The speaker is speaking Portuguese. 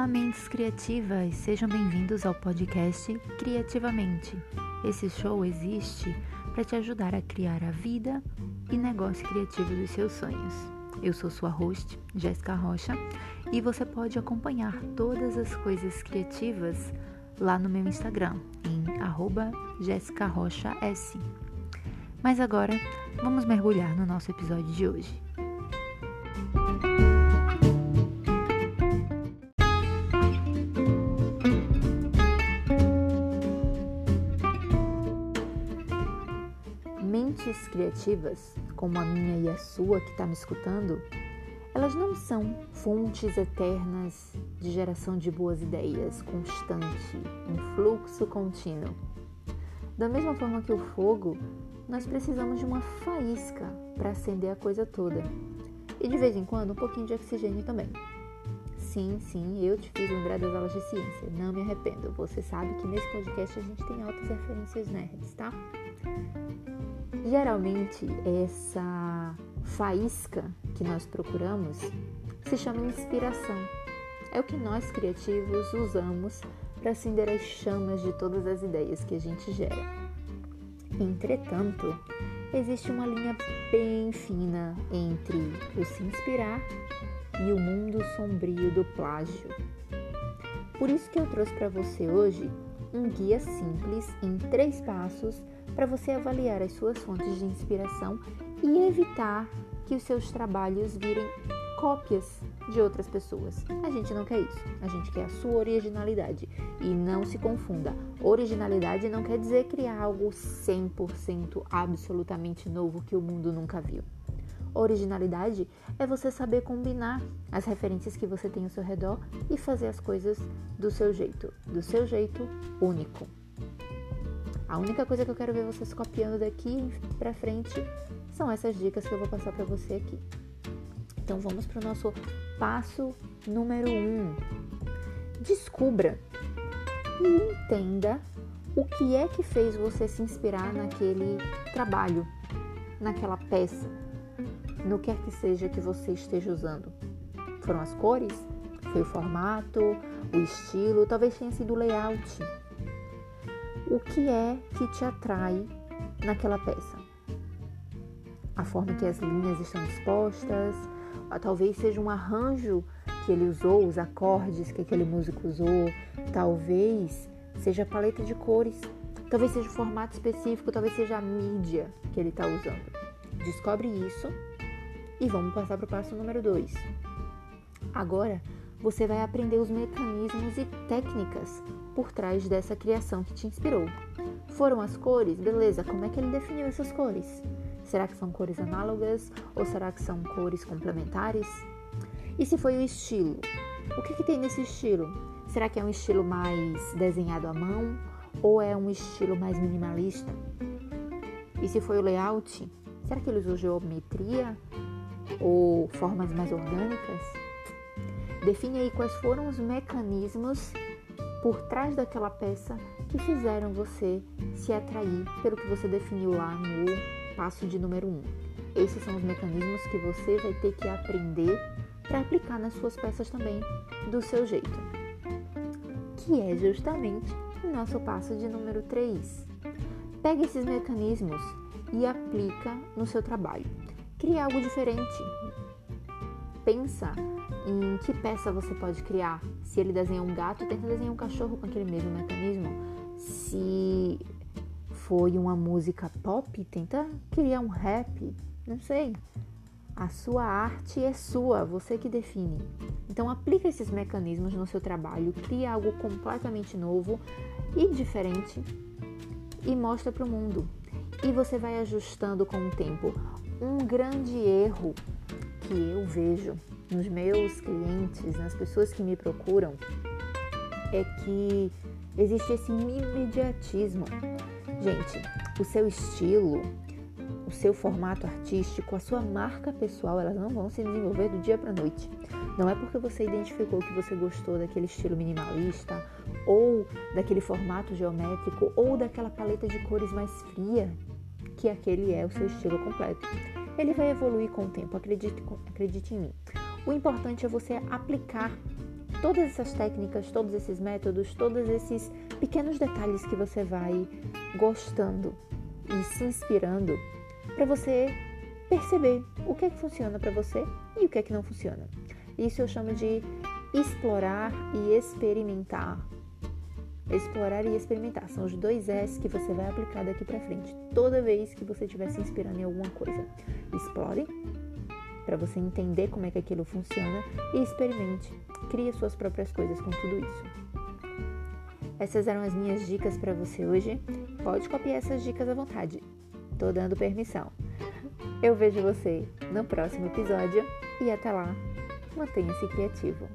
Olá, mentes criativas! Sejam bem-vindos ao podcast Criativamente. Esse show existe para te ajudar a criar a vida e negócio criativo dos seus sonhos. Eu sou sua host, Jéssica Rocha, e você pode acompanhar todas as coisas criativas lá no meu Instagram, em arroba S. Mas agora, vamos mergulhar no nosso episódio de hoje. Mentes criativas, como a minha e a sua que está me escutando, elas não são fontes eternas de geração de boas ideias, constante, um fluxo contínuo. Da mesma forma que o fogo, nós precisamos de uma faísca para acender a coisa toda. E de vez em quando um pouquinho de oxigênio também. Sim, sim, eu te fiz lembrar das aulas de ciência. Não me arrependo. Você sabe que nesse podcast a gente tem altas referências nerds, tá? Geralmente, essa faísca que nós procuramos se chama inspiração. É o que nós criativos usamos para acender as chamas de todas as ideias que a gente gera. Entretanto, existe uma linha bem fina entre o se inspirar e o mundo sombrio do plágio. Por isso que eu trouxe para você hoje um guia simples em três passos para você avaliar as suas fontes de inspiração e evitar que os seus trabalhos virem cópias de outras pessoas. A gente não quer isso. A gente quer a sua originalidade. E não se confunda. Originalidade não quer dizer criar algo 100% absolutamente novo que o mundo nunca viu. Originalidade é você saber combinar as referências que você tem ao seu redor e fazer as coisas do seu jeito, do seu jeito único. A única coisa que eu quero ver vocês copiando daqui para frente são essas dicas que eu vou passar para você aqui. Então vamos para o nosso passo número um. Descubra e entenda o que é que fez você se inspirar naquele trabalho, naquela peça, no que quer que seja que você esteja usando. Foram as cores? Foi o formato? O estilo? Talvez tenha sido o layout o que é que te atrai naquela peça. A forma que as linhas estão dispostas, talvez seja um arranjo que ele usou, os acordes que aquele músico usou, talvez seja a paleta de cores, talvez seja o formato específico, talvez seja a mídia que ele está usando. Descobre isso e vamos passar para o passo número 2. Agora você vai aprender os mecanismos e técnicas por trás dessa criação que te inspirou. Foram as cores? Beleza, como é que ele definiu essas cores? Será que são cores análogas ou será que são cores complementares? E se foi o estilo? O que, que tem nesse estilo? Será que é um estilo mais desenhado à mão ou é um estilo mais minimalista? E se foi o layout? Será que ele usou geometria ou formas mais orgânicas? Define aí quais foram os mecanismos por trás daquela peça que fizeram você se atrair pelo que você definiu lá no passo de número 1. Um. Esses são os mecanismos que você vai ter que aprender para aplicar nas suas peças também do seu jeito. Que é justamente o nosso passo de número 3. Pegue esses mecanismos e aplica no seu trabalho. Crie algo diferente. Pensa em que peça você pode criar. Se ele desenhar um gato, tenta desenhar um cachorro com aquele mesmo mecanismo. Se foi uma música pop, tenta criar um rap. Não sei. A sua arte é sua, você que define. Então aplica esses mecanismos no seu trabalho, cria algo completamente novo e diferente e mostra para o mundo. E você vai ajustando com o tempo. Um grande erro que eu vejo nos meus clientes, nas pessoas que me procuram, é que existe esse imediatismo. Gente, o seu estilo, o seu formato artístico, a sua marca pessoal, elas não vão se desenvolver do dia para noite. Não é porque você identificou que você gostou daquele estilo minimalista, ou daquele formato geométrico, ou daquela paleta de cores mais fria, que aquele é o seu estilo completo. Ele vai evoluir com o tempo, acredite, acredite em mim. O importante é você aplicar todas essas técnicas, todos esses métodos, todos esses pequenos detalhes que você vai gostando e se inspirando para você perceber o que é que funciona para você e o que é que não funciona. Isso eu chamo de explorar e experimentar. Explorar e experimentar são os dois S que você vai aplicar daqui para frente, toda vez que você estiver se inspirando em alguma coisa. Explore para você entender como é que aquilo funciona e experimente. Crie suas próprias coisas com tudo isso. Essas eram as minhas dicas para você hoje. Pode copiar essas dicas à vontade. Tô dando permissão. Eu vejo você no próximo episódio e até lá, mantenha-se criativo.